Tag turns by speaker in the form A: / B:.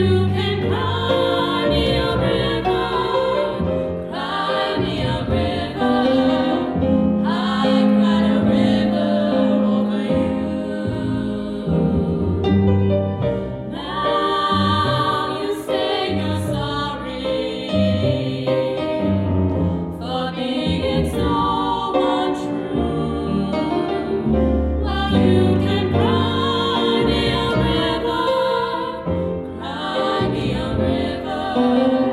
A: you Lord.